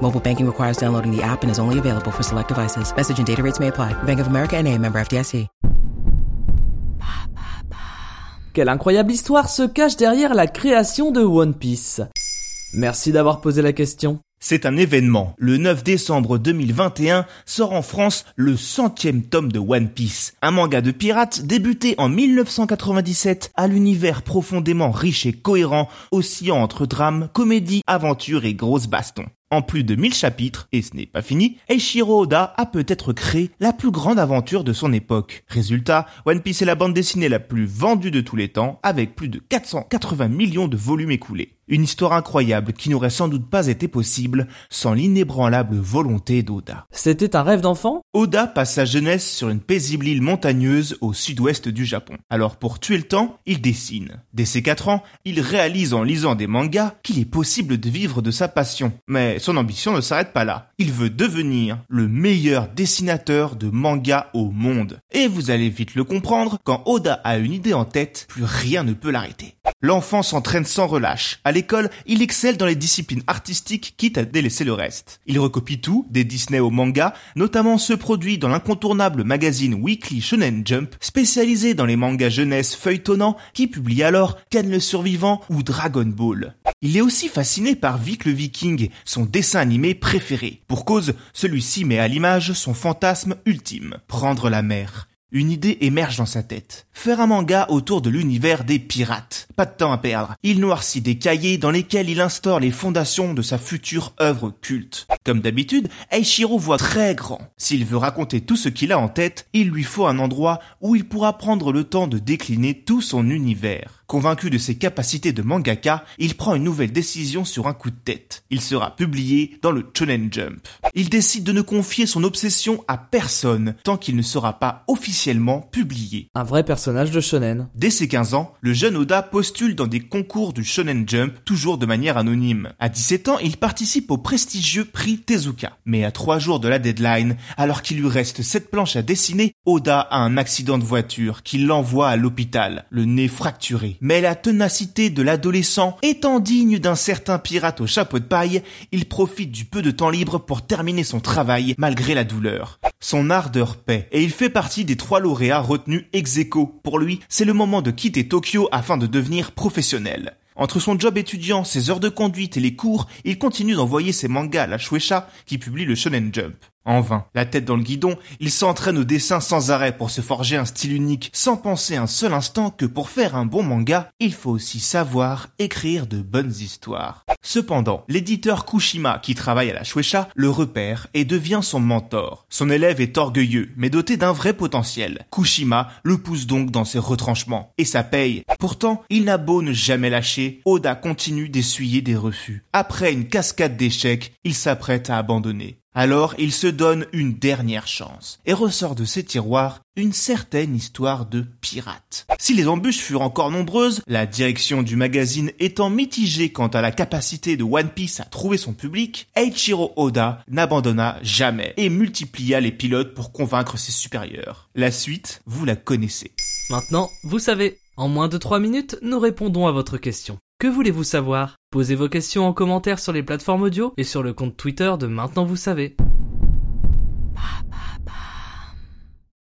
Mobile banking requires downloading the app and is only available for select devices. Message and data rates may apply. Bank of America and a member FDIC. Quelle incroyable histoire se cache derrière la création de One Piece Merci d'avoir posé la question. C'est un événement. Le 9 décembre 2021 sort en France le centième tome de One Piece, un manga de pirates débuté en 1997 à l'univers profondément riche et cohérent, oscillant entre drame, comédie, aventure et grosses bastons. En plus de 1000 chapitres, et ce n'est pas fini, Eiichiro Oda a peut-être créé la plus grande aventure de son époque. Résultat, One Piece est la bande dessinée la plus vendue de tous les temps, avec plus de 480 millions de volumes écoulés. Une histoire incroyable qui n'aurait sans doute pas été possible sans l'inébranlable volonté d'Oda. C'était un rêve d'enfant? Oda passe sa jeunesse sur une paisible île montagneuse au sud-ouest du Japon. Alors pour tuer le temps, il dessine. Dès ses 4 ans, il réalise en lisant des mangas qu'il est possible de vivre de sa passion. Mais son ambition ne s'arrête pas là. Il veut devenir le meilleur dessinateur de mangas au monde. Et vous allez vite le comprendre, quand Oda a une idée en tête, plus rien ne peut l'arrêter. L'enfant s'entraîne sans relâche. À l'école, il excelle dans les disciplines artistiques, quitte à délaisser le reste. Il recopie tout, des Disney au manga, notamment ceux produits dans l'incontournable magazine Weekly Shonen Jump, spécialisé dans les mangas jeunesse feuilletonnants, qui publie alors Ken le Survivant ou Dragon Ball. Il est aussi fasciné par Vic le Viking, son dessin animé préféré. Pour cause, celui-ci met à l'image son fantasme ultime, prendre la mer. Une idée émerge dans sa tête. Faire un manga autour de l'univers des pirates. Pas de temps à perdre. Il noircit des cahiers dans lesquels il instaure les fondations de sa future œuvre culte. Comme d'habitude, Eiichiro voit très grand. S'il veut raconter tout ce qu'il a en tête, il lui faut un endroit où il pourra prendre le temps de décliner tout son univers. Convaincu de ses capacités de mangaka, il prend une nouvelle décision sur un coup de tête. Il sera publié dans le Shonen Jump. Il décide de ne confier son obsession à personne tant qu'il ne sera pas officiellement publié. Un vrai personnage de shonen. Dès ses 15 ans, le jeune Oda postule dans des concours du Shonen Jump, toujours de manière anonyme. À 17 ans, il participe au prestigieux prix Tezuka. Mais à 3 jours de la deadline, alors qu'il lui reste 7 planches à dessiner, Oda a un accident de voiture qui l'envoie à l'hôpital, le nez fracturé. Mais la ténacité de l'adolescent étant digne d'un certain pirate au chapeau de paille, il profite du peu de temps libre pour terminer son travail malgré la douleur. Son ardeur paie et il fait partie des trois lauréats retenus ex aequo. Pour lui, c'est le moment de quitter Tokyo afin de devenir professionnel. Entre son job étudiant, ses heures de conduite et les cours, il continue d'envoyer ses mangas à la Shueisha qui publie le Shonen Jump. En vain. La tête dans le guidon, il s'entraîne au dessin sans arrêt pour se forger un style unique, sans penser un seul instant que pour faire un bon manga, il faut aussi savoir écrire de bonnes histoires. Cependant, l'éditeur Kushima, qui travaille à la Shueisha, le repère et devient son mentor. Son élève est orgueilleux, mais doté d'un vrai potentiel. Kushima le pousse donc dans ses retranchements. Et ça paye. Pourtant, il n'a beau ne jamais lâcher, Oda continue d'essuyer des refus. Après une cascade d'échecs, il s'apprête à abandonner. Alors il se donne une dernière chance et ressort de ses tiroirs une certaine histoire de pirate. Si les embûches furent encore nombreuses, la direction du magazine étant mitigée quant à la capacité de One Piece à trouver son public, Eiichiro Oda n'abandonna jamais et multiplia les pilotes pour convaincre ses supérieurs. La suite, vous la connaissez. Maintenant, vous savez. En moins de 3 minutes, nous répondons à votre question. Que voulez-vous savoir? Posez vos questions en commentaire sur les plateformes audio et sur le compte Twitter de Maintenant vous savez.